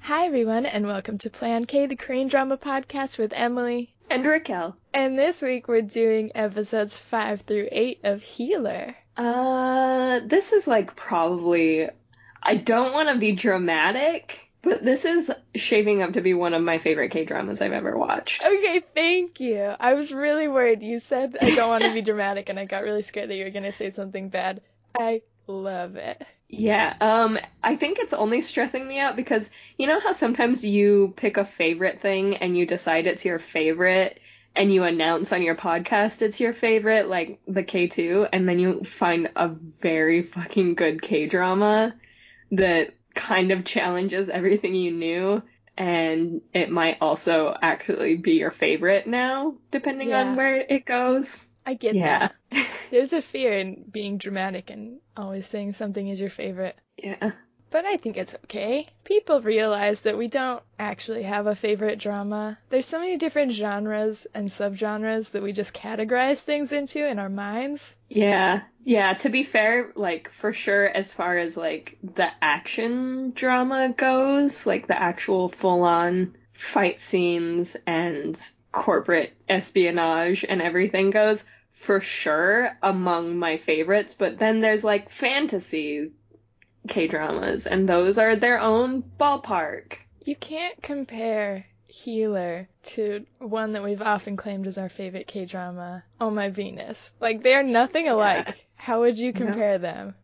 Hi everyone, and welcome to Plan K, the Korean drama podcast with Emily. And Raquel. And this week we're doing episodes 5 through 8 of Healer. Uh, this is like probably. I don't want to be dramatic, but this is shaping up to be one of my favorite K dramas I've ever watched. Okay, thank you. I was really worried. You said I don't want to be dramatic, and I got really scared that you were going to say something bad. I love it. Yeah, um, I think it's only stressing me out because you know how sometimes you pick a favorite thing and you decide it's your favorite and you announce on your podcast it's your favorite, like the K2, and then you find a very fucking good K drama that kind of challenges everything you knew and it might also actually be your favorite now, depending Yeah. on where it goes. I get Yeah. that. There's a fear in being dramatic and always saying something is your favorite. Yeah. But I think it's okay. People realize that we don't actually have a favorite drama. There's so many different genres and subgenres that we just categorize things into in our minds. Yeah, yeah, to be fair, like for sure as far as like the action drama goes, like the actual full-on fight scenes and corporate espionage and everything goes, for sure among my favorites, but then there's like fantasy K-dramas and those are their own ballpark. You can't compare Healer to one that we've often claimed as our favorite K drama, Oh My Venus. Like, they're nothing alike. How would you No. compare them?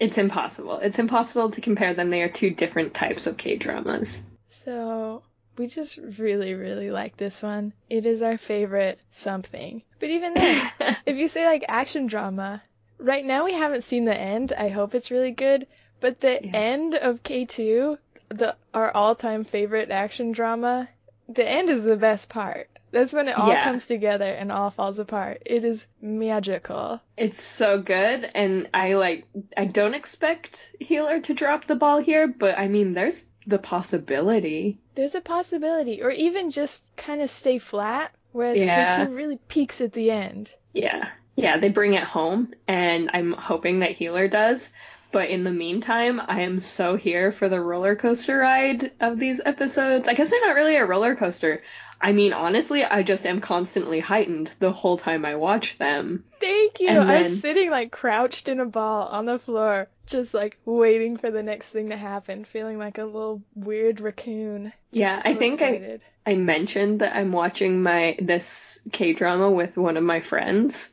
It's impossible. It's impossible to compare them. They are two different types of K-dramas. So, we just really, really like this one. It is our favorite something. But even then, if you say like action drama, right now we haven't seen the end. I hope it's really good. But the Yeah. end of K2, the our all-time favorite action drama, the end is the best part. That's when it all Yeah. comes together and all falls apart. It is magical. It's so good, and I like. I don't expect Healer to drop the ball here, but I mean, there's the possibility. There's a possibility, or even just kind of stay flat, whereas Yeah. K2 really peaks at the end. Yeah, yeah, they bring it home, and I'm hoping that Healer does. But in the meantime, I am so here for the roller coaster ride of these episodes. I guess they're not really a roller coaster. I mean, honestly, I just am constantly heightened the whole time I watch them. Thank you. And I'm sitting like crouched in a ball on the floor, just like waiting for the next thing to happen, feeling like a little weird raccoon. Yeah, I so think I- I mentioned that I'm watching my this K drama with one of my friends.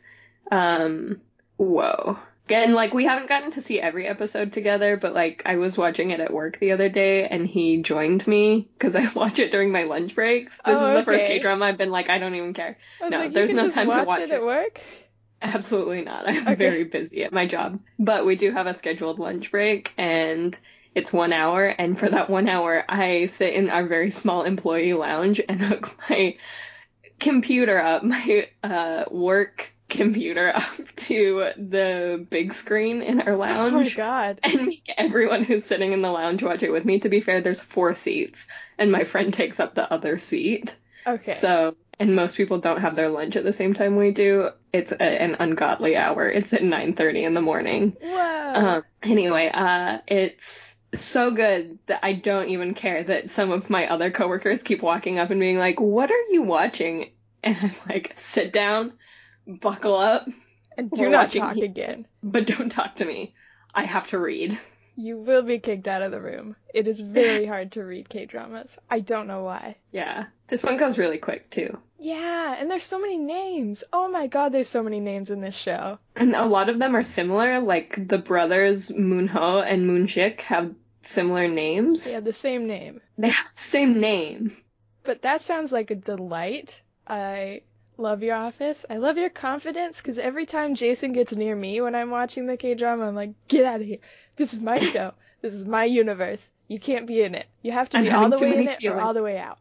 Um, whoa. Again, like we haven't gotten to see every episode together, but like I was watching it at work the other day and he joined me because I watch it during my lunch breaks. This Oh, is the first. K drama I've been like, I don't even care. No, like, there's no time to watch watch it it. at work. Absolutely not. I'm Okay. very busy at my job. But we do have a scheduled lunch break and it's one hour. And for that one hour, I sit in our very small employee lounge and hook my computer up, my uh, work computer up to the big screen in our lounge. Oh my god. and make everyone who's sitting in the lounge watch it with me. To be fair, there's four seats, and my friend takes up the other seat. Okay. So, and most people don't have their lunch at the same time we do. It's a, an ungodly hour. It's at 9:30 in the morning. Whoa. Um, anyway, uh, it's so good that I don't even care that some of my other coworkers keep walking up and being like, "What are you watching?" And I'm like, "Sit down, buckle up, and do we're not talk again. but don't talk to me. I have to read." You will be kicked out of the room. It is very hard to read K dramas. I don't know why. Yeah, this one goes really quick too. Yeah, and there's so many names. Oh my god, there's so many names in this show. And a lot of them are similar, like the brothers Moonho and Moonshik have similar names. They have the same name. They have the same name. But that sounds like a delight. I love your office. I love your confidence because every time Jason gets near me when I'm watching the K drama, I'm like, get out of here. This is my show. This is my universe. You can't be in it. You have to I'm be all the way in many it or all the way out.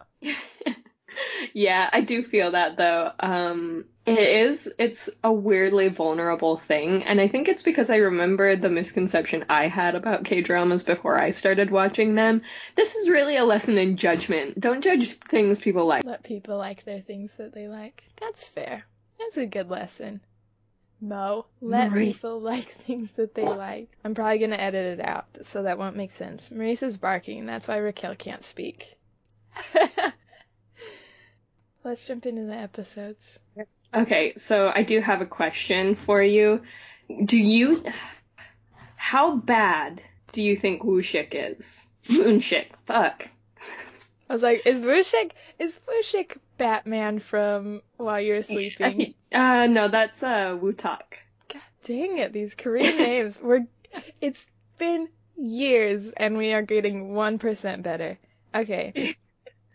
yeah, I do feel that though. Um, It is. It's a weirdly vulnerable thing, and I think it's because I remember the misconception I had about K dramas before I started watching them. This is really a lesson in judgment. Don't judge things people like. Let people like their things that they like. That's fair. That's a good lesson. Mo, let Maurice. people like things that they like. I'm probably gonna edit it out, so that won't make sense. Maurice is barking, that's why Raquel can't speak. Let's jump into the episodes. Okay, so I do have a question for you. Do you. How bad do you think Wushik is? Moonshik. Fuck. I was like, is Vushik is Vushik Batman from While You're Sleeping? Uh, no, that's uh, Wutak. God dang it, these Korean names. We're it's been years and we are getting one percent better. Okay.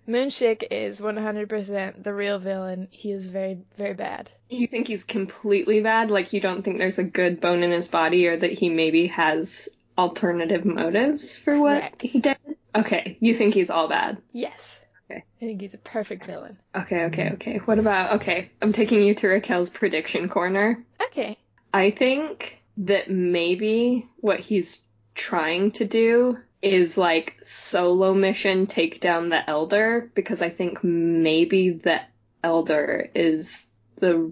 Moonshik is 100% the real villain. He is very, very bad. You think he's completely bad? Like, you don't think there's a good bone in his body, or that he maybe has alternative motives for what Correct. he did? Okay, you think he's all bad. Yes. Okay. I think he's a perfect villain. Okay, okay, okay. What about. Okay, I'm taking you to Raquel's prediction corner. Okay. I think that maybe what he's trying to do is like solo mission take down the elder because I think maybe the elder is the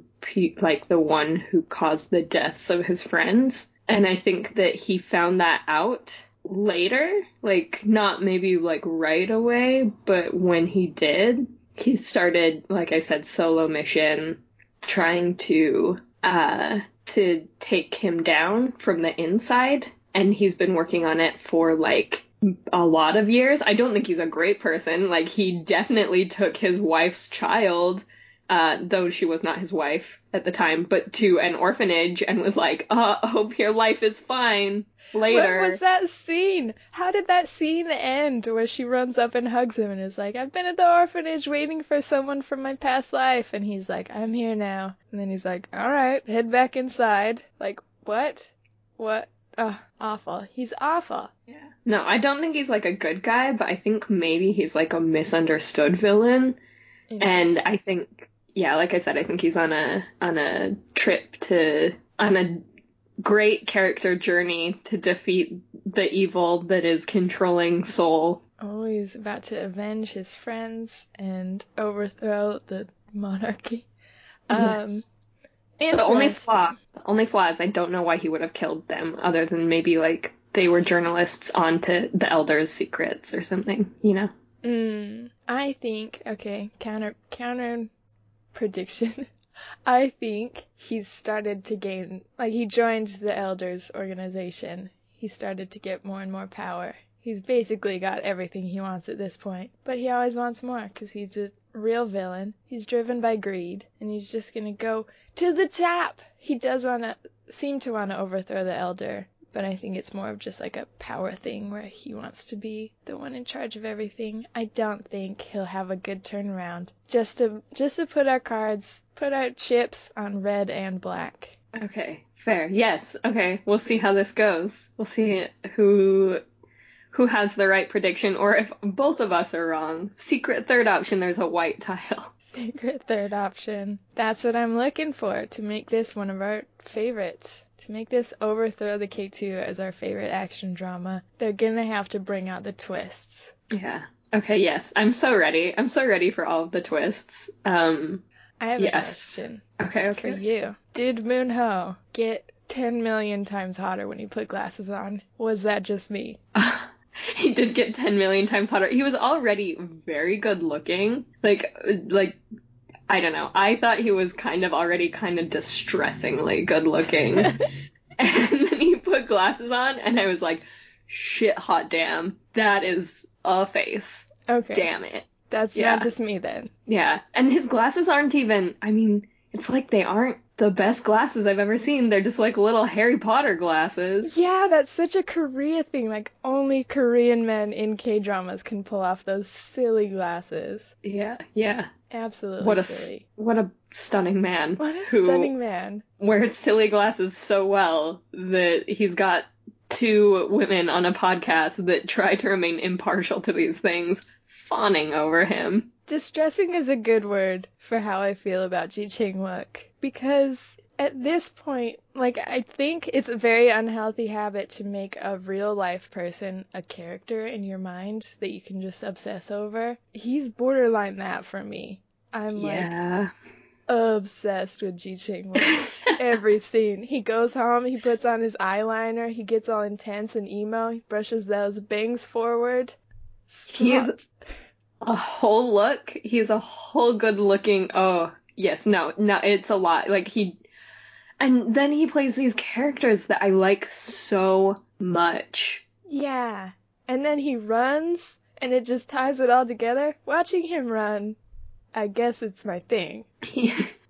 like the one who caused the deaths of his friends. And I think that he found that out later like not maybe like right away but when he did he started like I said solo mission trying to uh to take him down from the inside and he's been working on it for like a lot of years. I don't think he's a great person. Like he definitely took his wife's child uh though she was not his wife at the time, but to an orphanage and was like, "Uh, I hope your life is fine later." What was that scene? How did that scene end where she runs up and hugs him and is like, I've been at the orphanage waiting for someone from my past life. And he's like, I'm here now. And then he's like, alright, head back inside. Like, what? What? Ugh, awful. He's awful. Yeah. No, I don't think he's like a good guy, but I think maybe he's like a misunderstood villain. and I think yeah, like I said, I think he's on a on a trip to on a great character journey to defeat the evil that is controlling Seoul. Oh, he's about to avenge his friends and overthrow the monarchy. Um, Yes. The only flaw, the only flaw is I don't know why he would have killed them, other than maybe like they were journalists onto the Elder's secrets or something, you know? Mm, I think okay, counter counter prediction. I think he's started to gain like he joined the elders organization. He started to get more and more power. He's basically got everything he wants at this point, but he always wants more cuz he's a real villain. He's driven by greed and he's just going to go to the top. He does want to seem to want to overthrow the elder, but I think it's more of just like a power thing where he wants to be the one in charge of everything. I don't think he'll have a good turnaround. Just to just to put our cards, put our chips on red and black. Okay, fair. Yes. Okay, we'll see how this goes. We'll see who who has the right prediction or if both of us are wrong. Secret third option there's a white tile. Secret third option. That's what I'm looking for to make this one of our favorites. To make this overthrow the K2 as our favorite action drama, they're gonna have to bring out the twists. Yeah. Okay, yes. I'm so ready. I'm so ready for all of the twists. Um I have a question okay, okay. for you. Did Moon Ho get 10 million times hotter when he put glasses on? Was that just me? he did get 10 million times hotter. He was already very good looking. Like like I don't know. I thought he was kind of already kind of distressingly good looking. and then he put glasses on and I was like, shit hot damn. That is a face. Okay. Damn it. That's Yeah. not just me then. Yeah. And his glasses aren't even I mean, it's like they aren't the best glasses I've ever seen. They're just like little Harry Potter glasses. Yeah, that's such a Korea thing. Like, only Korean men in K dramas can pull off those silly glasses. Yeah, yeah. Absolutely What a silly. what a stunning man What a who stunning man. wears silly glasses so well that he's got two women on a podcast that try to remain impartial to these things, fawning over him. Distressing is a good word for how I feel about Ji Chang Wook. Because at this point, like I think it's a very unhealthy habit to make a real life person a character in your mind that you can just obsess over. He's borderline that for me. I'm Yeah. like obsessed with Ji Chang. Every scene. He goes home, he puts on his eyeliner, he gets all intense and emo, he brushes those bangs forward. He's Stop. a whole look. He's a whole good looking. Oh, yes. No, no, it's a lot. Like he, and then he plays these characters that I like so much. Yeah. And then he runs, and it just ties it all together. Watching him run, I guess it's my thing.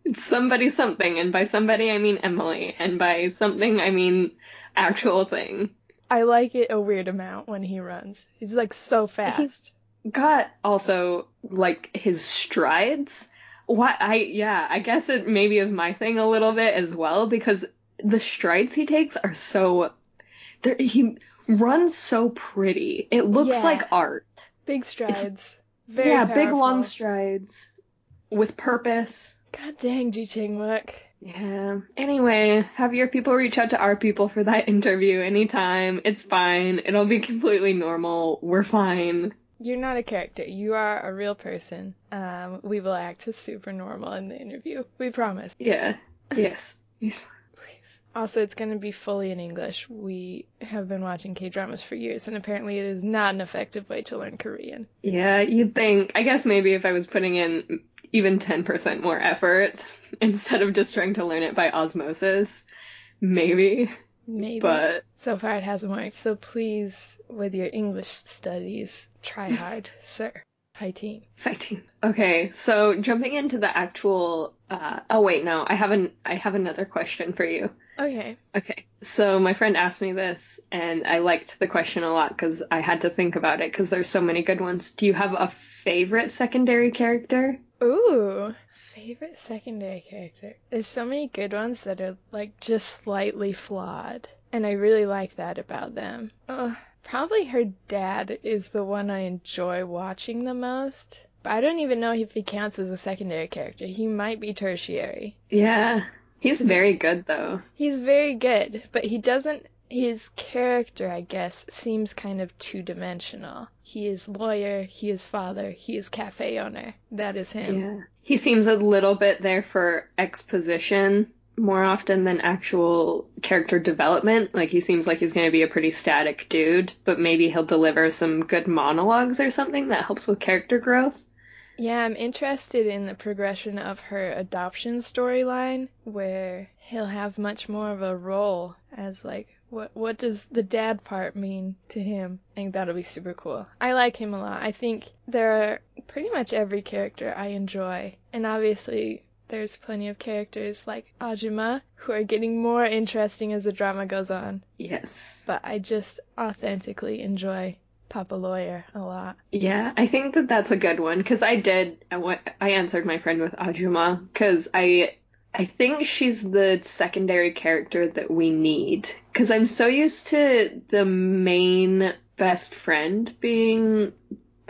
It's somebody something, and by somebody I mean Emily, and by something I mean actual thing. I like it a weird amount when he runs. He's like so fast. Got also like his strides. What I yeah, I guess it maybe is my thing a little bit as well because the strides he takes are so he runs so pretty. It looks Yeah. like art. Big strides. Very yeah, big long strides with purpose. God dang, Ji Chang Wook. Yeah. Anyway, have your people reach out to our people for that interview anytime. It's fine. It'll be completely normal. We're fine. You're not a character. You are a real person. Um, we will act super normal in the interview. We promise. Yeah. Yes. Yes. Please. Also, it's going to be fully in English. We have been watching K dramas for years, and apparently, it is not an effective way to learn Korean. Yeah, you'd think. I guess maybe if I was putting in even 10% more effort instead of just trying to learn it by osmosis, maybe. Maybe. But So far, it hasn't worked. So please, with your English studies, try hard, sir. Fighting. fighting. Okay, so jumping into the actual. Uh, oh wait, no, I have an I have another question for you. Okay. Okay, so my friend asked me this, and I liked the question a lot because I had to think about it because there's so many good ones. Do you have a favorite secondary character? Ooh, favorite secondary character. There's so many good ones that are like just slightly flawed, and I really like that about them. Uh, probably her dad is the one I enjoy watching the most. But I don't even know if he counts as a secondary character. He might be tertiary. Yeah, he's very good though. He's very good, but he doesn't. His character, I guess, seems kind of two dimensional. He is lawyer, he is father, he is cafe owner. That is him. Yeah. He seems a little bit there for exposition more often than actual character development. Like he seems like he's going to be a pretty static dude, but maybe he'll deliver some good monologues or something that helps with character growth. Yeah, I'm interested in the progression of her adoption storyline, where he'll have much more of a role as like what what does the dad part mean to him? I think that'll be super cool. I like him a lot. I think there are pretty much every character I enjoy, and obviously there's plenty of characters like Ajima who are getting more interesting as the drama goes on. Yes. But I just authentically enjoy Papa Lawyer a lot. Yeah, I think that that's a good one because I did. I answered my friend with Ajuma because I I think she's the secondary character that we need because I'm so used to the main best friend being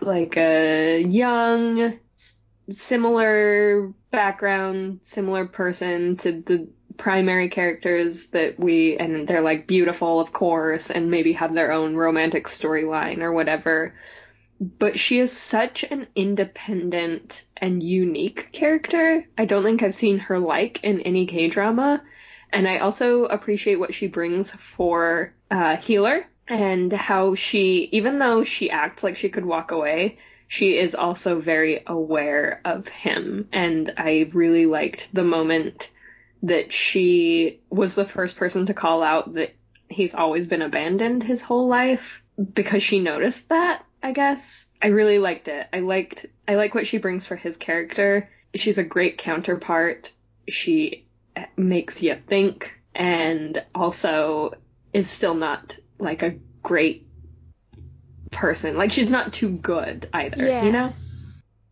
like a young, s- similar background, similar person to the primary characters that we and they're like beautiful of course and maybe have their own romantic storyline or whatever but she is such an independent and unique character. I don't think I've seen her like in any K drama. And I also appreciate what she brings for uh, Healer and how she, even though she acts like she could walk away, she is also very aware of him. And I really liked the moment that she was the first person to call out that he's always been abandoned his whole life because she noticed that, I guess. I really liked it. I liked I like what she brings for his character. She's a great counterpart. She eh, makes you think and also is still not like a great person. Like she's not too good either, Yeah. you know?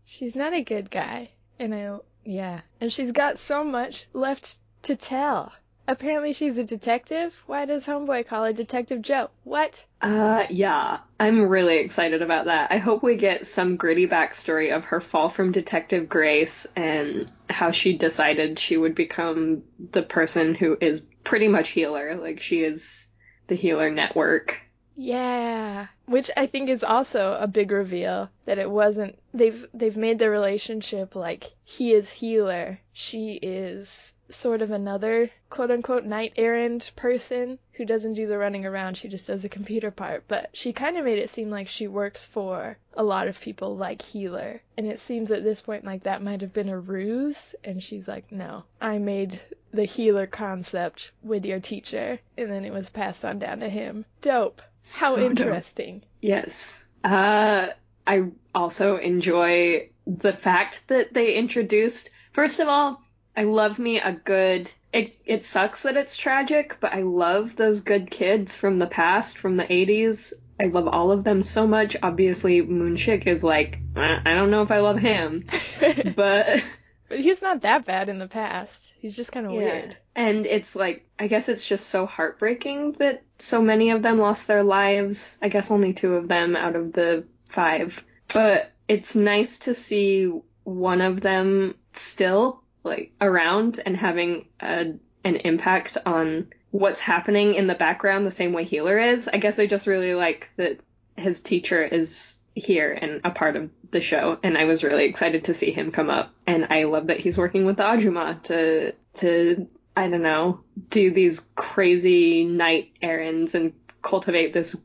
She's not a good guy. And I, yeah. And she's got so much left to tell. Apparently she's a detective. Why does Homeboy call her Detective Joe? What? Uh, yeah, I'm really excited about that. I hope we get some gritty backstory of her fall from Detective Grace and how she decided she would become the person who is pretty much healer. Like she is the healer network. Yeah, which I think is also a big reveal that it wasn't they've they've made the relationship like he is healer, she is sort of another quote unquote knight errant person who doesn't do the running around, she just does the computer part, but she kind of made it seem like she works for a lot of people like healer. And it seems at this point like that might have been a ruse and she's like, "No, I made the healer concept with your teacher." And then it was passed on down to him. Dope. How So dope. interesting. Yes. Uh, I also enjoy the fact that they introduced. First of all, I love me a good. It it sucks that it's tragic, but I love those good kids from the past, from the 80s. I love all of them so much. Obviously, Moonshik is like, I I don't know if I love him, but But he's not that bad in the past. He's just kind of weird. And it's like, I guess it's just so heartbreaking that so many of them lost their lives. I guess only two of them out of the five. But it's nice to see one of them still, like, around and having a, an impact on what's happening in the background the same way Healer is. I guess I just really like that his teacher is here and a part of the show and I was really excited to see him come up and I love that he's working with the Ajuma to to I don't know do these crazy night errands and cultivate this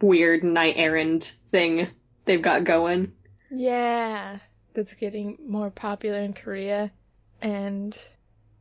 weird night errand thing they've got going. Yeah, that's getting more popular in Korea. And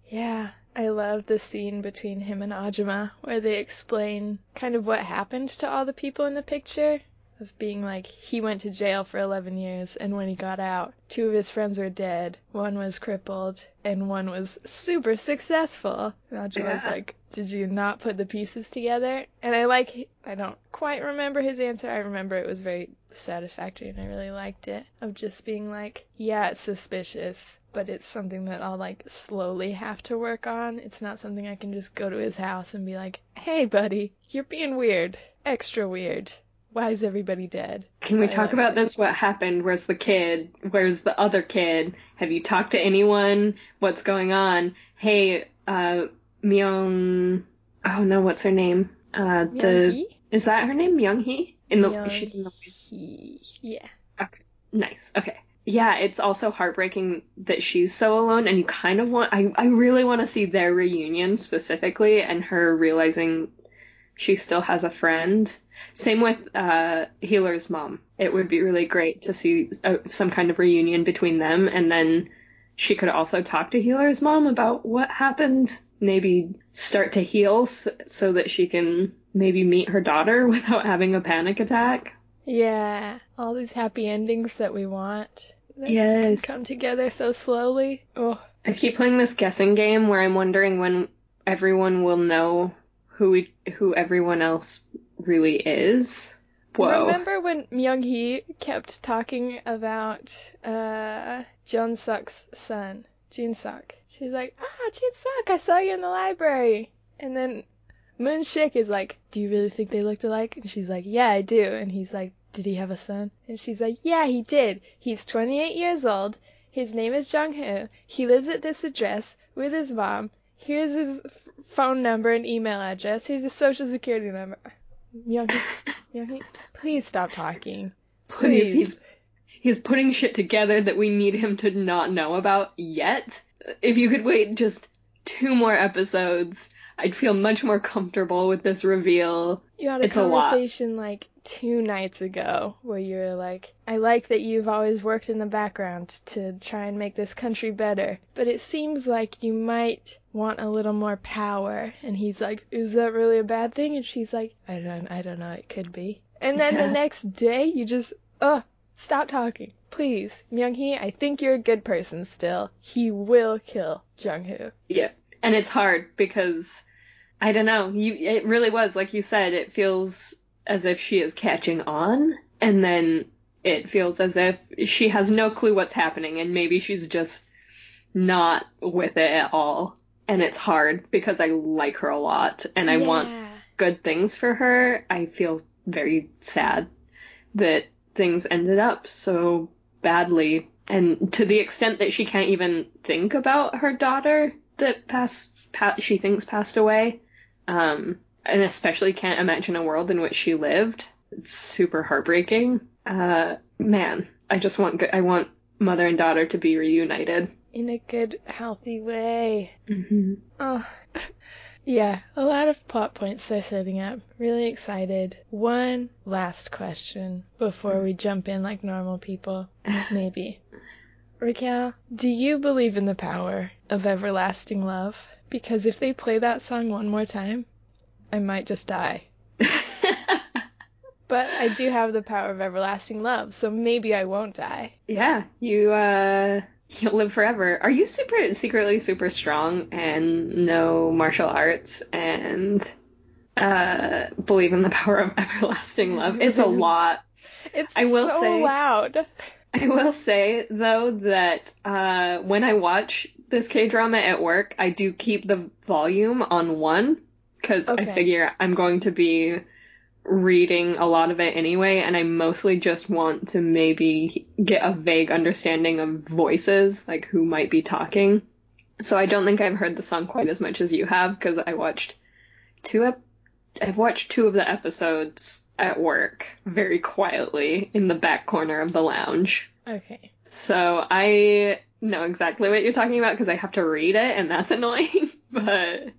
yeah, I love the scene between him and Ajima where they explain kind of what happened to all the people in the picture. Of being like, he went to jail for 11 years, and when he got out, two of his friends were dead. One was crippled, and one was super successful. And Ajima's Yeah. like, Did you not put the pieces together? And I like, I don't quite remember his answer. I remember it was very satisfactory, and I really liked it. Of just being like, Yeah, it's suspicious, but it's something that I'll like slowly have to work on. It's not something I can just go to his house and be like, Hey, buddy, you're being weird. Extra weird. Why is everybody dead? Can we talk about this? What happened? Where's the kid? Where's the other kid? Have you talked to anyone? What's going on? Hey, uh, Myung. Oh no, what's her name? Uh, the? Is that her name? Young Hee? In the she's in the Myung-hee. Yeah. nice. Okay. Yeah, it's also heartbreaking that she's so alone, and you kind of want. I I really want to see their reunion specifically, and her realizing she still has a friend. Same with uh, Healer's mom. It would be really great to see uh, some kind of reunion between them, and then she could also talk to Healer's mom about what happened. Maybe start to heal so, so that she can maybe meet her daughter without having a panic attack. Yeah. All these happy endings that we want. That Yes. Come together so slowly. Oh, I keep playing this guessing game where I'm wondering when everyone will know who we, who everyone else really is. Whoa. Remember when Myung Hee kept talking about uh Jun Suk's son, Jin Suk? She's like, ah, Jin Suk, I saw you in the library. And then Moon Shik is like, do you really think they looked alike? And she's like, yeah, I do. And he's like, did he have a son? And she's like, yeah, he did. He's 28 years old. His name is Jung Hoo. He lives at this address with his mom. Here's his f- phone number and email address. Here's his social security number. Myung Hee, please stop talking. Please, Please. He's putting shit together that we need him to not know about yet. If you could wait just two more episodes, I'd feel much more comfortable with this reveal. You had a It's a conversation like two nights ago where you were like, I like that you've always worked in the background to try and make this country better, but it seems like you might want a little more power. And he's like, Is that really a bad thing? And she's like, I don't, I don't know, it could be. And then Yeah. the next day, you just, ugh, stop talking. Please, Myung Hee, I think you're a good person still. He will kill Jung Hoo. Yeah. And it's hard because I don't know. You it really was like you said it feels as if she is catching on and then it feels as if she has no clue what's happening and maybe she's just not with it at all. and it's hard because I like her a lot and I want good things for her. I feel very sad that things ended up so badly. And to the extent that she can't even think about her daughter that passed pa- she thinks passed away um and especially can't imagine a world in which she lived. It's super heartbreaking. Uh man i just want i want mother and daughter to be reunited. In a good, healthy way. mm-hmm. Oh, yeah, a lot of plot points they're setting up. Really excited. One last question before we jump in like normal people. Maybe. Raquel, do you believe in the power of everlasting love? Because if they play that song one more time, I might just die. But I do have the power of everlasting love, so maybe I won't die. yeah you uh you'll live forever are you super secretly super strong and know martial arts and uh believe in the power of everlasting love it's a lot It's I will so say- loud. I will say though that uh, when I watch this K drama at work, I do keep the volume on one because Okay. I figure I'm going to be reading a lot of it anyway, and I mostly just want to maybe get a vague understanding of voices, like who might be talking. So I don't think I've heard the song quite as much as you have because I watched two. Ep- I've watched two of the episodes at work very quietly in the back corner of the lounge. Okay. So I know exactly what you're talking about because I have to read it and that's annoying. but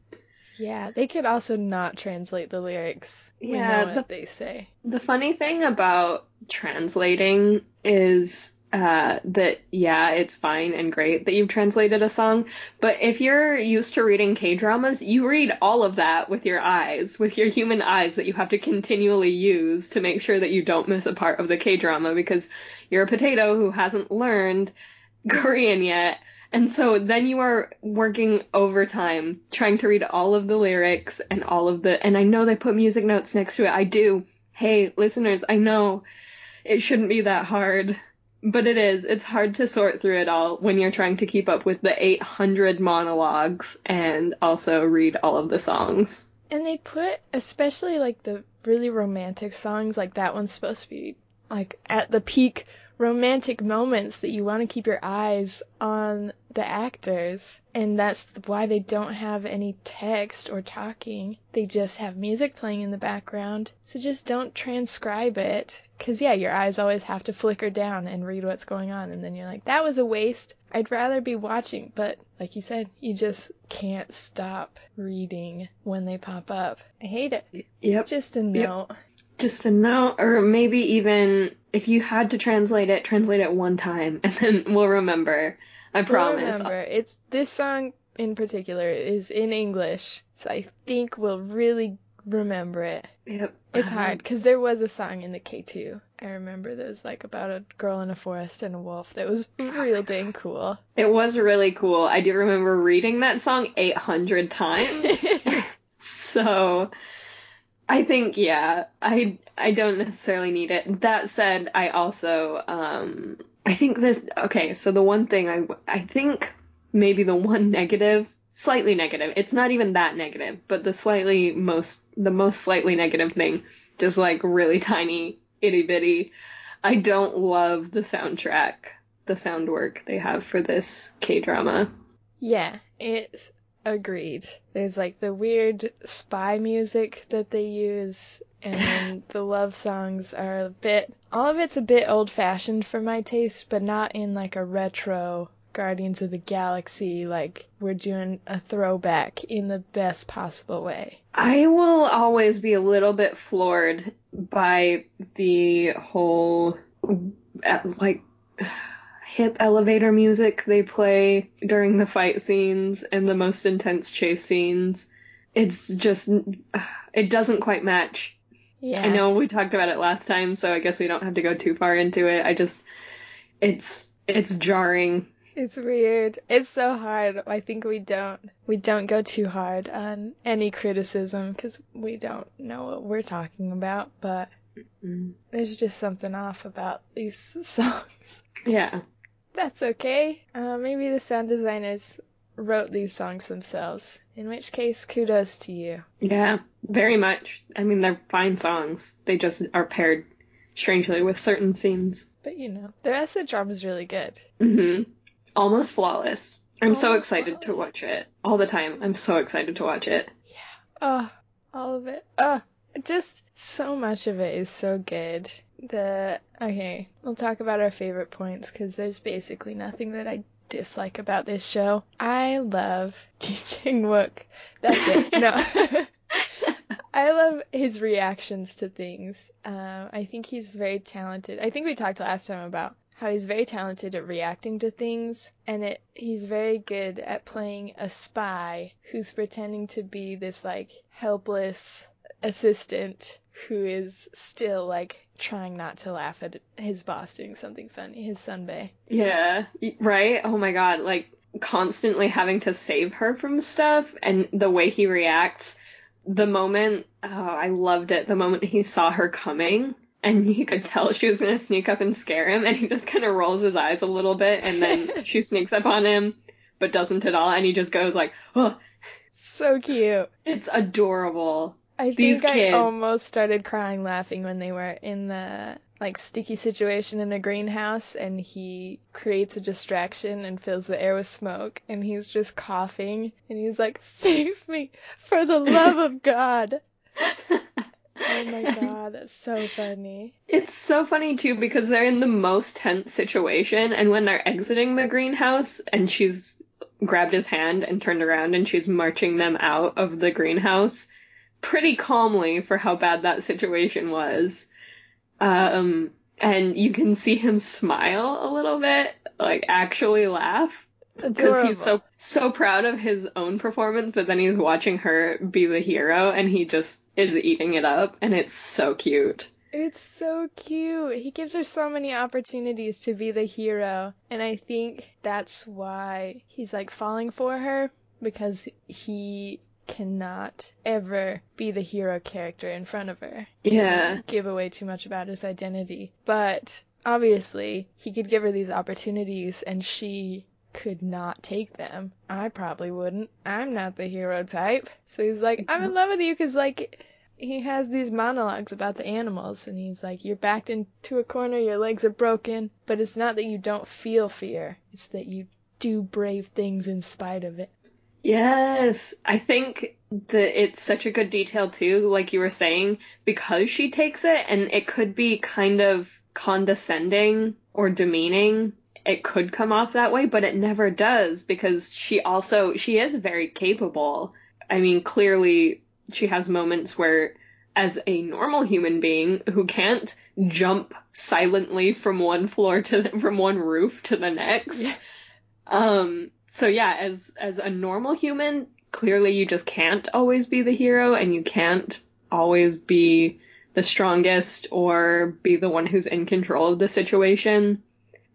Yeah, they could also not translate the lyrics. Yeah, what they say. the funny thing about translating is uh, that, yeah, it's fine and great that you've translated a song. But if you're used to reading K dramas, you read all of that with your eyes, with your human eyes that you have to continually use to make sure that you don't miss a part of the K drama because you're a potato who hasn't learned Korean yet. And so then you are working overtime trying to read all of the lyrics and all of the, and I know they put music notes next to it. I do. Hey, listeners, I know it shouldn't be that hard, but it is. It's hard to sort through it all when you're trying to keep up with the 800 monologues and also read all of the songs. And they put, especially like the really romantic songs, like that one's supposed to be like at the peak romantic moments that you want to keep your eyes on the actors. And that's why they don't have any text or talking. They just have music playing in the background. So just don't transcribe it. Cause yeah, your eyes always have to flicker down and read what's going on. And then you're like, that was a waste. I'd rather be watching. But like you said, you just can't stop reading when they pop up. I hate it. Yep. Just a note. Just a note, or maybe even if you had to translate it, translate it one time, and then we'll remember. I We'll promise. Remember, it's this song in particular is in English, so I think we'll really remember it. Yep. It's Um, hard because there was a song in the K2. I remember there was like about a girl in a forest and a wolf that was real dang cool. It was really cool. I do remember reading that song 800 times. so I think yeah, I I don't necessarily need it. That said, I also um I think this okay, so the one thing I I think maybe the one negative, slightly negative. It's not even that negative, but the slightly most the most slightly negative thing, just like really tiny itty bitty. I don't love the soundtrack, the sound work they have for this K drama. yeah, it's agreed. There's like the weird spy music that they use, and the love songs are a bit. All of it's a bit old fashioned for my taste, but not in like a retro Guardians of the Galaxy, like we're doing a throwback in the best possible way. I will always be a little bit floored by the whole like hip elevator music they play during the fight scenes and the most intense chase scenes. It's just it doesn't quite match. Yeah. I know we talked about it last time, so I guess we don't have to go too far into it. I just it's it's jarring. It's weird. It's so hard. I think we don't we don't go too hard on any criticism because we don't know what we're talking about. But there's just something off about these songs. Yeah. That's okay. Uh, maybe the sound designers wrote these songs themselves. In which case, kudos to you. Yeah, very much. I mean, they're fine songs. They just are paired strangely with certain scenes. But you know, the rest of the drama is really good. Mm hmm. Almost flawless. I'm so Almost excited to watch it all the time. I'm so excited to watch it. Yeah. Oh, all of it. Oh, just so much of it is so good. The okay, we'll talk about our favorite points because there's basically nothing that I dislike about this show. I love Ji Chang Wook. That's it. No. I love his reactions to things. Um, I think he's very talented. I think we talked last time about how he's very talented at reacting to things, and it he's very good at playing a spy who's pretending to be this like helpless assistant who is still like trying not to laugh at his boss doing something funny, his sunbae. Yeah, right? Oh my god, like constantly having to save her from stuff and the way he reacts. The moment, oh, I loved it. The moment he saw her coming and he could tell she was going to sneak up and scare him and he just kind of rolls his eyes a little bit and then she sneaks up on him but doesn't at all and he just goes like, "Oh, So cute. it's adorable." I These think I almost started crying laughing when they were in the like sticky situation in a greenhouse and he creates a distraction and fills the air with smoke and he's just coughing and he's like, Save me for the love of God. Oh my god, that's so funny. It's so funny too because they're in the most tense situation, and when they're exiting the greenhouse and she's grabbed his hand and turned around and she's marching them out of the greenhouse pretty calmly for how bad that situation was. Um, and you can see him smile a little bit, like actually laugh. Because he's so so proud of his own performance, but then he's watching her be the hero, and he just is eating it up, and it's so cute. It's so cute. He gives her so many opportunities to be the hero. And I think that's why he's like falling for her because he cannot ever be the hero character in front of her. Yeah, Give away too much about his identity. But obviously, he could give her these opportunities and she could not take them. I probably wouldn't. I'm not the hero type. So he's like, I'm in love with you because, like, he has these monologues about the animals and he's like, You're backed into a corner, your legs are broken. But it's not that you don't feel fear, it's that you do brave things in spite of it. Yes, I think that it's such a good detail too, like you were saying, because she takes it and it could be kind of condescending or demeaning. It could come off that way, but it never does because she also she is very capable. I mean, clearly she has moments where as a normal human being who can't jump silently from one floor to the, from one roof to the next. Um so yeah, as as a normal human, clearly you just can't always be the hero and you can't always be the strongest or be the one who's in control of the situation.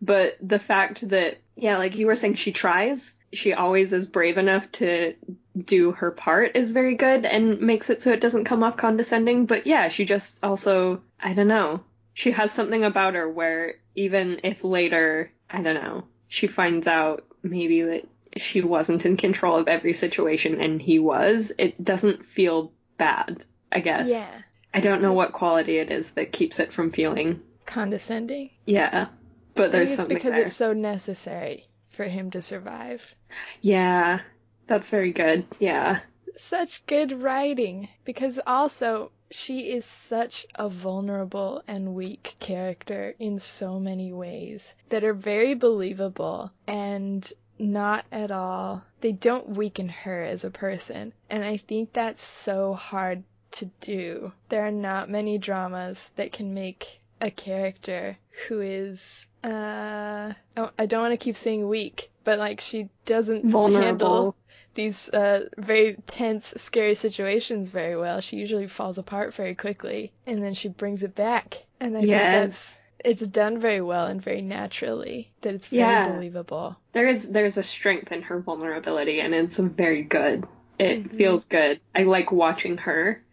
But the fact that yeah, like you were saying she tries, she always is brave enough to do her part is very good and makes it so it doesn't come off condescending, but yeah, she just also I don't know. She has something about her where even if later, I don't know, she finds out maybe that she wasn't in control of every situation and he was, it doesn't feel bad, I guess. Yeah. I don't know what quality it is that keeps it from feeling, Condescending. yeah. But there's it's something because there. it's so necessary for him to survive. Yeah, that's very good. Yeah. Such good writing. Because also, she is such a vulnerable and weak character in so many ways that are very believable and not at all. They don't weaken her as a person. And I think that's so hard to do. There are not many dramas that can make a character who is uh oh, I don't want to keep saying weak, but like she doesn't handle Vulnerable. These uh very tense, scary situations very well. She usually falls apart very quickly and then she brings it back. And I think that's it's done very well and very naturally. That it's very Yeah. believable. There is there's a strength in her vulnerability and it's very good. It Mhm. feels good. I like watching her.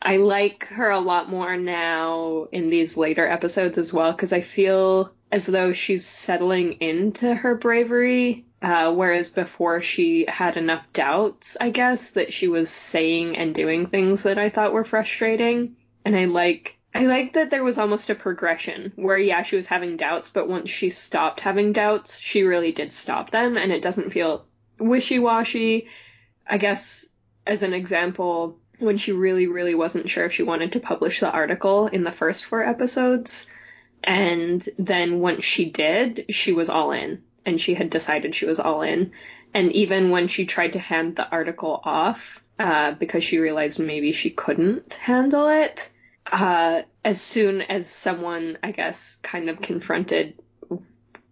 I like her a lot more now in these later episodes as well because I feel as though she's settling into her bravery Uh, whereas before she had enough doubts, I guess, that she was saying and doing things that I thought were frustrating. And I like I like that there was almost a progression where yeah, she was having doubts, but once she stopped having doubts, she really did stop them and it doesn't feel wishy-washy. I guess as an example, when she really really wasn't sure if she wanted to publish the article in the first four episodes, and then once she did, she was all in and she had decided she was all in. And even when she tried to hand the article off, uh, because she realized maybe she couldn't handle it, uh, as soon as someone, I guess, kind of confronted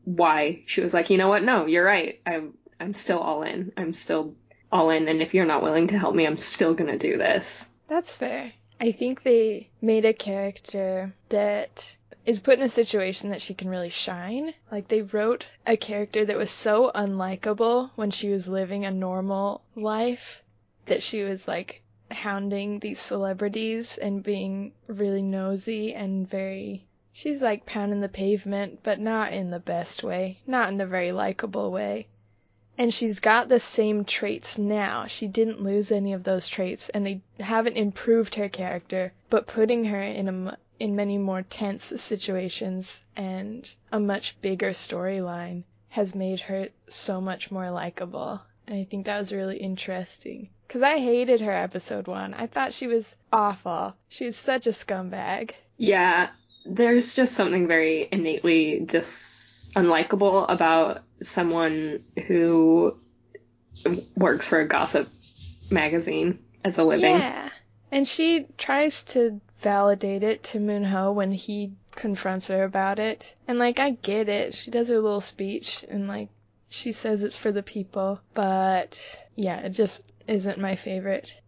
why, she was like, you know what? No, you're right. I'm, I'm still all in. I'm still all in. And if you're not willing to help me, I'm still going to do this. That's fair. I think they made a character that is put in a situation that she can really shine. Like they wrote a character that was so unlikable when she was living a normal life that she was like hounding these celebrities and being really nosy and very she's like pounding the pavement but not in the best way, not in a very likable way. And she's got the same traits now. She didn't lose any of those traits and they haven't improved her character, but putting her in a in many more tense situations and a much bigger storyline has made her so much more likable. And I think that was really interesting. Because I hated her episode one. I thought she was awful. She was such a scumbag. Yeah, there's just something very innately just unlikable about someone who works for a gossip magazine as a living. Yeah. And she tries to validate it to Moonho when he confronts her about it. And like I get it. She does her little speech and like she says it's for the people, but yeah, it just isn't my favorite.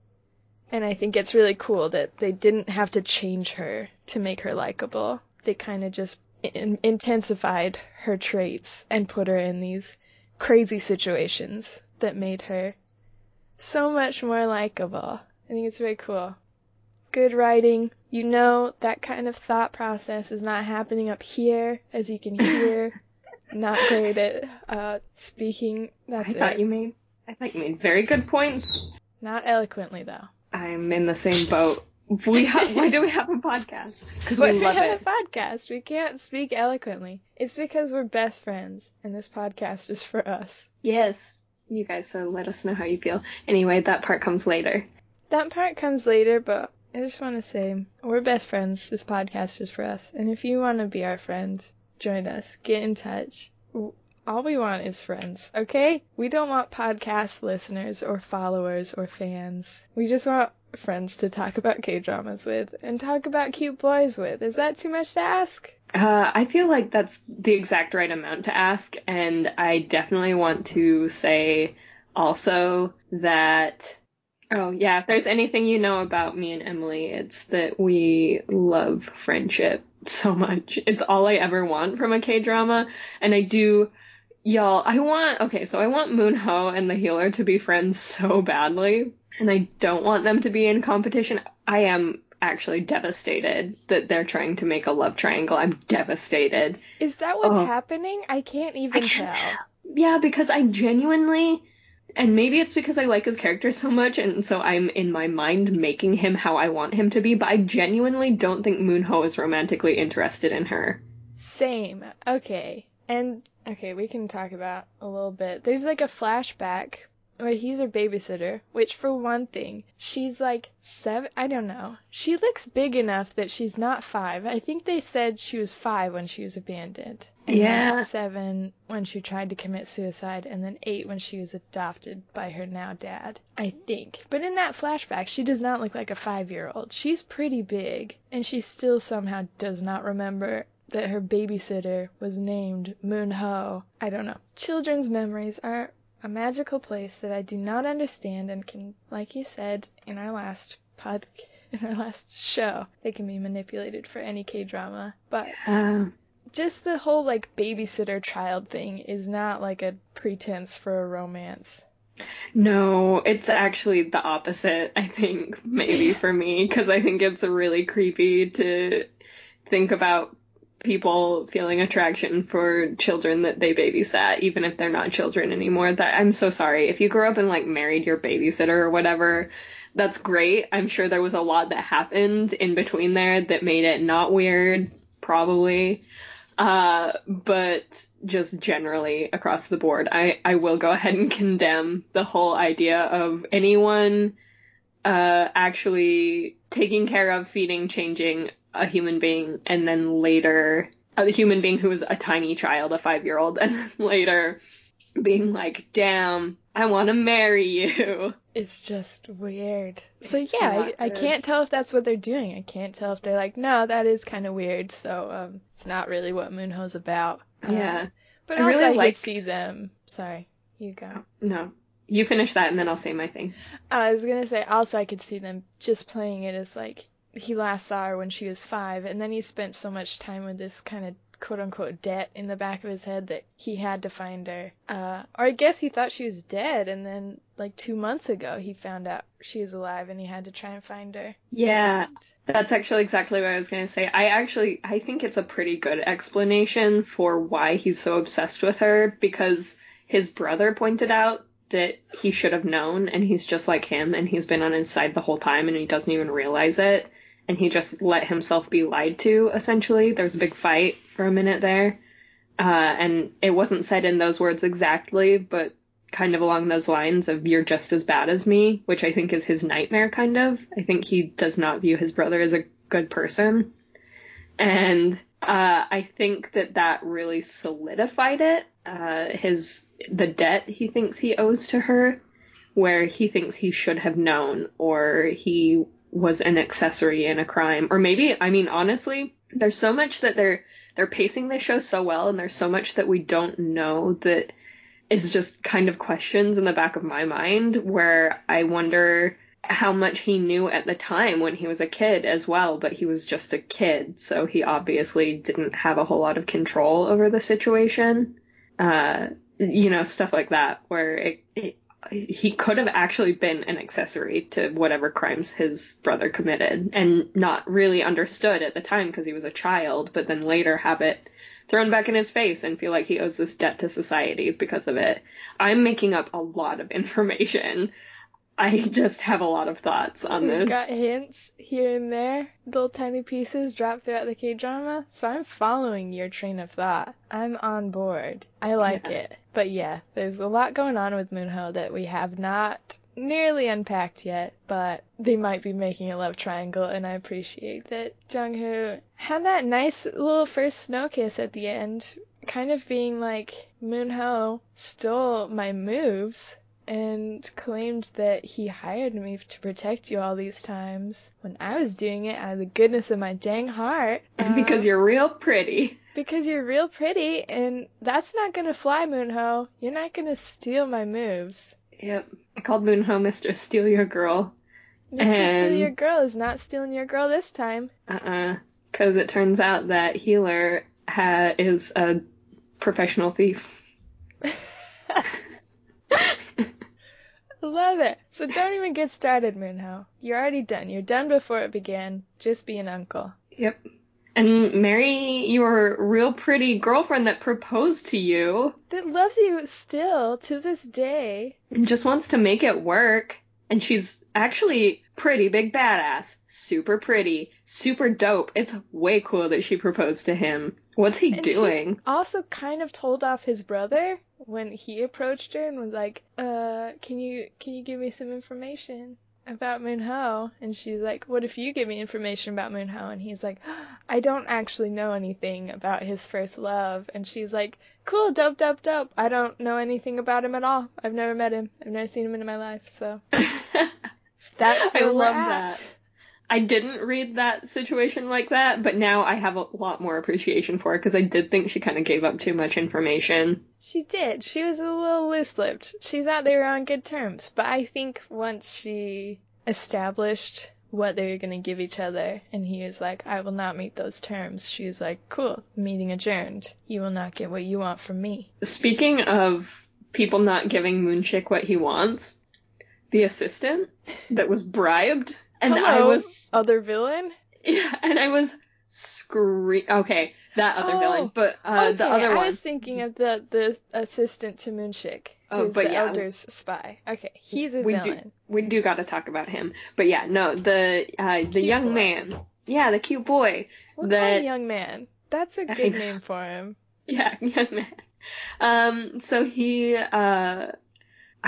And I think it's really cool that they didn't have to change her to make her likable. They kind of just in- intensified her traits and put her in these crazy situations that made her so much more likable. I think it's very cool. Good writing. You know that kind of thought process is not happening up here, as you can hear. not great at uh, speaking. That's I it. thought you made I thought you made very good points. Not eloquently though. I'm in the same boat. We ha- why do we have a podcast? Because we love we have it. a podcast. We can't speak eloquently. It's because we're best friends, and this podcast is for us. Yes. You guys, so let us know how you feel. Anyway, that part comes later. That part comes later, but I just want to say we're best friends. This podcast is for us. And if you want to be our friend, join us. Get in touch. All we want is friends, okay? We don't want podcast listeners or followers or fans. We just want friends to talk about K dramas with and talk about cute boys with. Is that too much to ask? Uh, I feel like that's the exact right amount to ask, and I definitely want to say also that. Oh, yeah, if there's anything you know about me and Emily, it's that we love friendship so much. It's all I ever want from a K drama, and I do. Y'all, I want. Okay, so I want Moonho and the healer to be friends so badly, and I don't want them to be in competition. I am actually devastated that they're trying to make a love triangle. I'm devastated. Is that what's Oh. happening? I can't even I can't tell. Yeah, because I genuinely, and maybe it's because I like his character so much, and so I'm in my mind making him how I want him to be, but I genuinely don't think Moonho is romantically interested in her. Same. Okay. And okay, we can talk about a little bit. There's like a flashback where he's her babysitter, which for one thing, she's like seven. I don't know. She looks big enough that she's not five. I think they said she was five when she was abandoned. And Yeah. seven when she tried to commit suicide, and then eight when she was adopted by her now dad. I think. But in that flashback, she does not look like a five year old. She's pretty big, and she still somehow does not remember that her babysitter was named Moon Ho. I don't know. Children's memories are a magical place that I do not understand and can, like you said in our last pod, in our last show, they can be manipulated for any K drama. But just the whole like babysitter child thing is not like a pretense for a romance. no, it's actually the opposite, I think, maybe for me, because I think it's really creepy to think about people feeling attraction for children that they babysat, even if they're not children anymore. That I'm so sorry. If you grew up and like married your babysitter or whatever, that's great. I'm sure there was a lot that happened in between there that made it not weird, probably. Uh, but just generally across the board, I, I will go ahead and condemn the whole idea of anyone uh, actually taking care of, feeding, changing a human being, and then later a human being who was a tiny child, a five year old, and then later being like, damn, I want to marry you. It's just weird. So It's yeah, I, I can't tell if that's what they're doing. I can't tell if they're like, no, that is kind of weird. So um, it's not really what Moonho's about. Uh, Yeah. but I also really I liked- see them. Sorry, you go. No. You finish that and then I'll say my thing. I was gonna say also I could see them just playing it as like he last saw her when she was five, and then he spent so much time with this kind of quote unquote debt in the back of his head that he had to find her. Uh, or I guess he thought she was dead, and then like two months ago he found out she was alive, and he had to try and find her. Yeah. That's actually exactly what I was going to say. I actually I think it's a pretty good explanation for why he's so obsessed with her because his brother pointed out that he should have known and he's just like him and he's been on his side the whole time and he doesn't even realize it and he just let himself be lied to essentially. There was a big fight for a minute there. Uh, and it wasn't said in those words exactly, but kind of along those lines of you're just as bad as me, which I think is his nightmare kind of. I think he does not view his brother as a good person. And uh, I think that that really solidified it. Uh, his the debt he thinks he owes to her, where he thinks he should have known, or he was an accessory in a crime, or maybe I mean honestly, there's so much that they're they're pacing the show so well, and there's so much that we don't know that is just kind of questions in the back of my mind where I wonder how much he knew at the time when he was a kid as well, but he was just a kid, so he obviously didn't have a whole lot of control over the situation. Uh, you know, stuff like that, where it, it, he could have actually been an accessory to whatever crimes his brother committed and not really understood at the time because he was a child, but then later have it thrown back in his face and feel like he owes this debt to society because of it. I'm making up a lot of information. I just have a lot of thoughts on We've this. got hints here and there, little tiny pieces dropped throughout the K drama, so I'm following your train of thought. I'm on board. I like Yeah. it. But yeah, there's a lot going on with Moonho that we have not nearly unpacked yet, but they might be making a love triangle, and I appreciate that Jung-hoo had that nice little first snow kiss at the end, kind of being like, Moonho stole my moves and claimed that he hired me to protect you all these times when I was doing it out of the goodness of my dang heart. because Uh, you're real pretty. because you're real pretty, and that's not gonna fly, Moonho. You're not gonna steal my moves. Yep. I called Moonho Mr. Steal Your Girl. Mr. Steal Your Girl is not stealing your girl this time. Uh-uh. Because it turns out that Healer ha- is a professional thief. Love it. So don't even get started, Moonho. You're already done. You're done before it began. Just be an uncle. Yep. And marry your real pretty girlfriend that proposed to you That loves you still to this day. and just wants to make it work. And she's actually pretty big badass. Super pretty. Super dope. It's way cool that she proposed to him. What's he And she- doing? also kind of told off his brother when he approached her and was like, "Uh, can you can you give me some information about Moon Moonho?" And she's like, "What if you give me information about Moon Moonho?" And he's like, "I don't actually know anything about his first love." And she's like, "Cool, dope, dope, dope. I don't know anything about him at all. I've never met him. I've never seen him in my life." So that's I where we're love at. that. I didn't read that situation like that, but now I have a lot more appreciation for it because I did think she kind of gave up too much information. She did. She was a little loose lipped. She thought they were on good terms. But I think once she established what they were going to give each other, and he was like, I will not meet those terms, she was like, cool, meeting adjourned. You will not get what you want from me. Speaking of people not giving Moonshik what he wants, the assistant that was bribed, and I was Other villain? yeah, and I was scream. Okay, that other Oh, villain, but uh, okay, the other I was thinking of the the assistant to Moonshik, Oh, who's but the yeah. Elder's spy. Okay, he's a We do- villain. we do got to talk about him. But yeah, no, the uh, the Cute young boy. man. Yeah, the cute boy. Call that- young man. That's a good name for him. Yeah, young man. Um, so he, uh,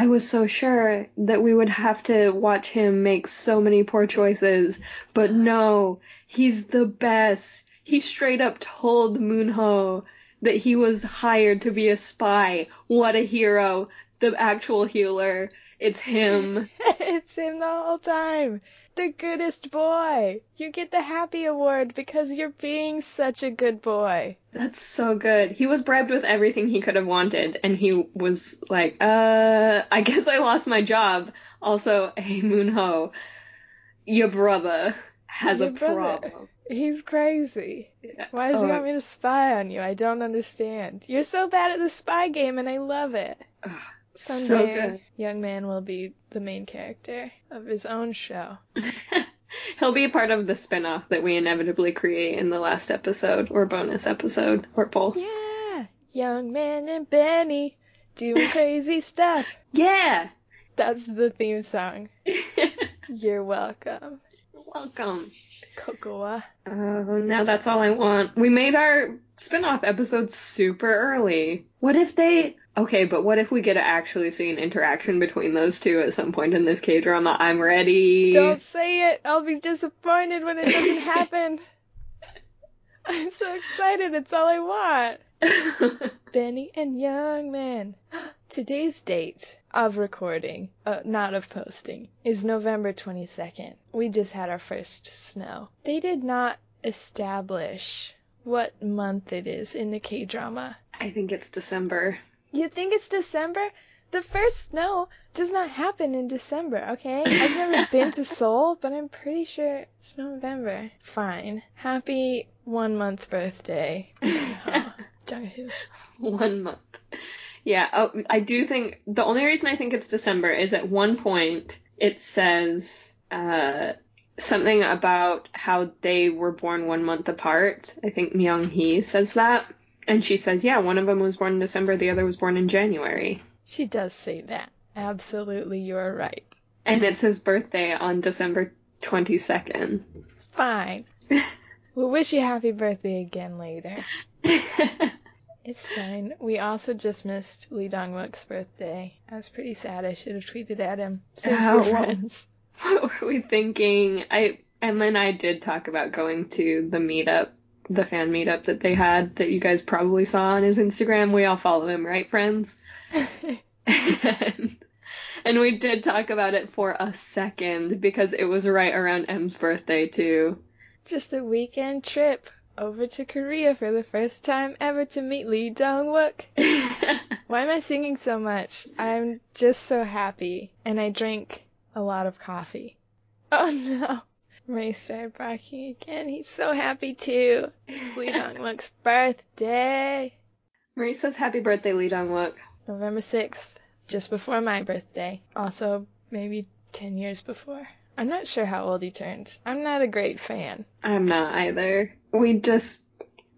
I was so sure that we would have to watch him make so many poor choices, but no, he's the best. He straight up told Moonho that he was hired to be a spy. What a hero. The actual healer. It's him. it's him the whole time. The goodest boy. You get the happy award because you're being such a good boy. That's so good. He was bribed with everything he could have wanted, and he was like, uh, I guess I lost my job. Also, hey, Moonho, your brother has Your a brother. problem. He's crazy. Why does he Oh, want me to spy on you? I don't understand. You're so bad at the spy game and I love it. Ugh, Someday, so good. young man will be the main character of his own show. He'll be a part of the spin-off that we inevitably create in the last episode, or bonus episode, or both. Yeah, young man and Benny doing crazy stuff. Yeah! That's the theme song. You're welcome, Welcome. Cocoa. Oh, now that's all I want. We made our spin-off episode super early. What if they Okay, but what if we get to actually see an interaction between those two at some point in this K-drama? I'm ready. Don't say it. I'll be disappointed when it doesn't happen. I'm so excited. It's all I want. Benny and Young Man. Today's date of recording, uh, not of posting, is November 22nd. We just had our first snow. They did not establish what month it is in the K drama. I think it's December. You think it's December? The first snow does not happen in December, okay? I've never been to Seoul, but I'm pretty sure it's November. Fine. Happy one month birthday. Jung-hoo. one month. Yeah, oh, I do think the only reason I think it's December is at one point it says uh, something about how they were born one month apart. I think Myung Hee says that. And she says, yeah, one of them was born in December, the other was born in January. She does say that. Absolutely, you're right. And it's his birthday on December 22nd. Fine. We'll wish you happy birthday again later. It's fine. We also just missed Lee Dong-wook's birthday. I was pretty sad. I should have tweeted at him since Oh, we're friends. what were we thinking? I Emma and I did talk about going to the meetup, the fan meetup that they had that you guys probably saw on his Instagram. We all follow him, right, friends? and, and we did talk about it for a second because it was right around M's birthday too. Just a weekend trip over to Korea for the first time ever to meet Lee Dong-wook. Why am I singing so much? I'm just so happy, and I drink a lot of coffee. Oh no! Ray started barking again. He's so happy too. It's Lee Dong-wook's birthday. Marie says happy birthday, Lee Dong-wook. November 6th, just before my birthday. Also, maybe 10 years before. I'm not sure how old he turned. I'm not a great fan. I'm not either. We just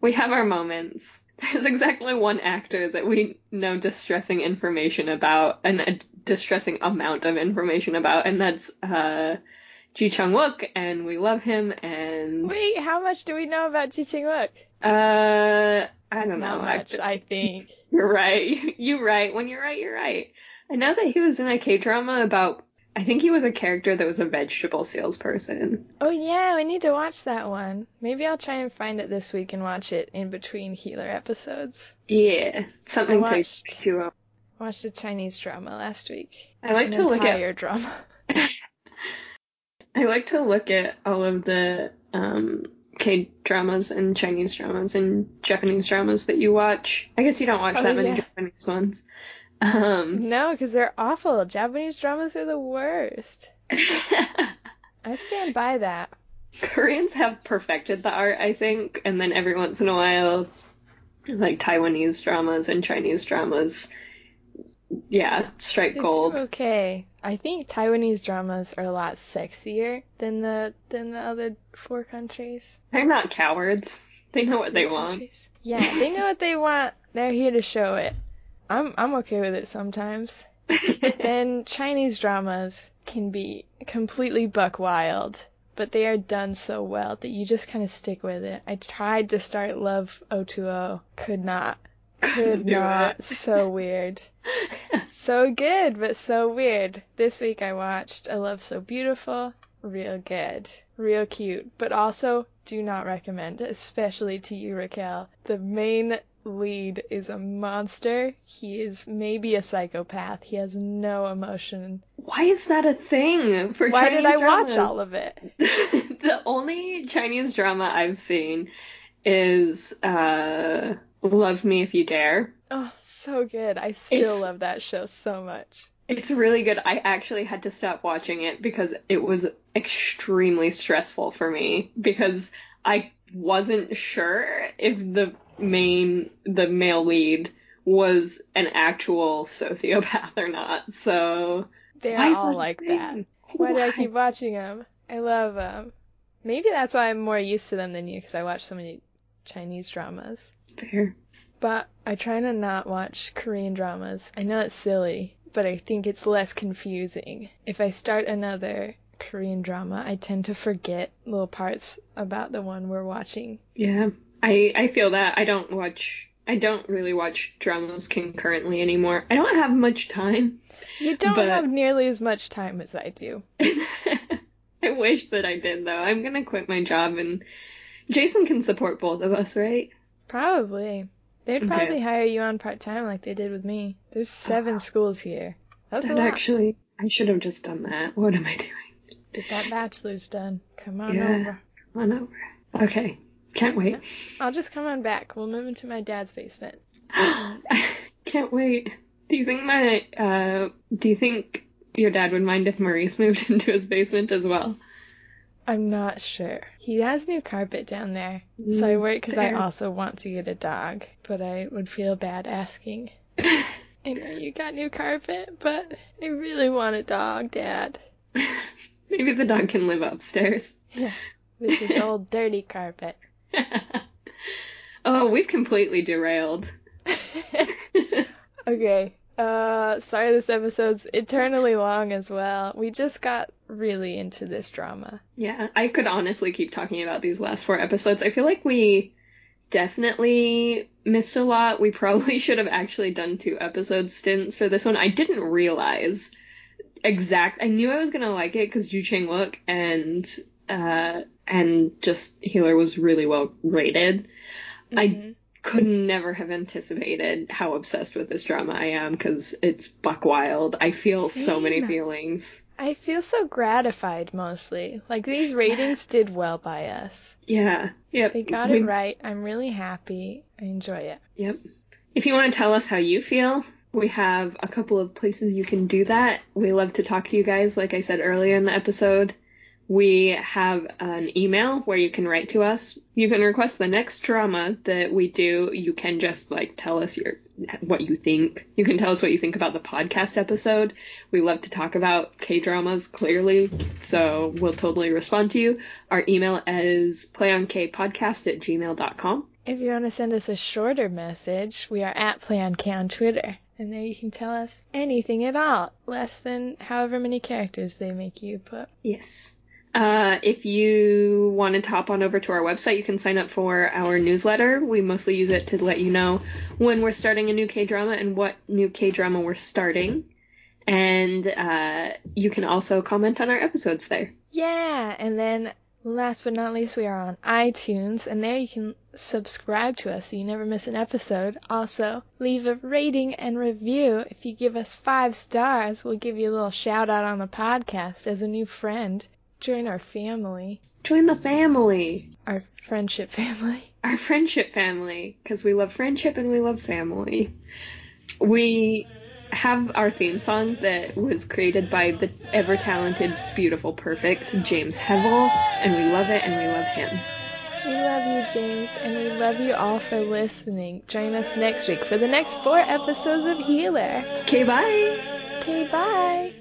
we have our moments. There's exactly one actor that we know distressing information about, and a distressing amount of information about, and that's uh, Ji Chang Wook, and we love him. And Wait, how much do we know about Ji Chang Wook? uh, I don't know. Not I- much, I think. You're right. You're right. When you're right, you're right. I know that he was in a K drama about. I think he was a character that was a vegetable salesperson. Oh yeah, we need to watch that one. Maybe I'll try and find it this week and watch it in between Healer episodes. Yeah, something I to watched- chew you up. Watched a Chinese drama last week. I like An to look at your drama. I like to look at all of the um, K dramas and Chinese dramas and Japanese dramas that you watch. I guess you don't watch Oh, that many yeah. Japanese ones. Um, No, because they're awful. Japanese dramas are the worst. I stand by that. Koreans have perfected the art, I think, and then every once in a while, like Taiwanese dramas and Chinese dramas, yeah, strike They gold. okay. I think Taiwanese dramas are a lot sexier than the than the other four countries. They're not cowards. They know what they Three want. Yeah, they know what they want. They're here to show it. I'm I'm okay with it sometimes. Then Chinese dramas can be completely buck wild, but they are done so well that you just kind of stick with it. I tried to start Love O2O, could not. Could not. it. So weird. So good, but so weird. This week I watched A Love So Beautiful. Real good. Real cute. But also, do not recommend, especially to you, Raquel. The main lead is a monster. He is maybe a psychopath. He has no emotion. Why is that a thing for Why Chinese did I watch all of it? the only Chinese drama I've seen is uh, Love Me If You Dare. Oh, so good. I still It's- love that show so much. It's really good. I actually had to stop watching it because it was extremely stressful for me because I wasn't sure if the main the male lead was an actual sociopath or not. So They're all like thing? that. Why do I keep watching them? I love them. Maybe that's why I'm more used to them than you, because I watch so many Chinese dramas. Fair. But I try to not watch Korean dramas. I know it's silly, but I think it's less confusing. If I start another Korean drama, I tend to forget little parts about the one we're watching. Yeah, I I feel that I don't watch I don't really watch dramas concurrently anymore. I don't have much time. You don't But- have nearly as much time as I do. I wish that I did though. I'm gonna quit my job and Jason can support both of us, right? Probably. They'd Okay. probably hire you on part time like they did with me. There's seven schools here. That's That actually I should have just done that. What am I doing? Get that bachelor's done. Come on Yeah. over. Come on over. Okay. Can't wait. I'll just come on back. We'll move into my dad's basement. Can't wait. Do you think my uh do you think your dad would mind if Maurice moved into his basement as well? I'm not sure. He has new carpet down there. So I mm, worry because I also want to get a dog, but I would feel bad asking. I know you got new carpet, but I really want a dog, Dad. Maybe the dog can live upstairs. Yeah, this is old dirty carpet. oh, we've completely derailed. okay. Uh, sorry this episode's eternally long as well. We just got really into this drama. yeah, I could honestly keep talking about these last four episodes. I feel like we definitely missed a lot. We probably should have actually done two episode stints for this one. I didn't realize exact. I knew I was gonna like it because Ji Chang Wook and uh and just Healer was really well rated. I Mhm. Could never have anticipated how obsessed with this drama I am because it's buck wild. I feel so many feelings. I feel so gratified mostly. Like these ratings did well by us. Yeah. Yep. They got We- it right. I'm really happy. I enjoy it. Yep. If you want to tell us how you feel, we have a couple of places you can do that. We love to talk to you guys, like I said earlier in the episode. We have an email where you can write to us. You can request the next drama that we do. You can just like tell us your what you think. You can tell us what you think about the podcast episode. We love to talk about K dramas clearly, so we'll totally respond to you. Our email is playonkpodcast at gmail.com. If you want to send us a shorter message, we are at PlayOnK on Twitter. And there you can tell us anything at all, less than however many characters they make you put. Yes. Uh, if you want to hop on over to our website, you can sign up for our newsletter. We mostly use it to let you know when we're starting a new K drama and what new K drama we're starting. And uh, you can also comment on our episodes there. Yeah, and then last but not least, we are on iTunes, and there you can subscribe to us so you never miss an episode. Also, leave a rating and review. If you give us five stars, we'll give you a little shout out on the podcast as a new friend. Join our family, Join the family, our friendship family. our friendship family, because we love friendship and we love family. We have our theme song that was created by the ever talented, beautiful, perfect James Hevel, and we love it and we love him. We love you, James, and we love you all for listening. Join us next week for the next four episodes of Healer. Okay, bye. Okay, bye.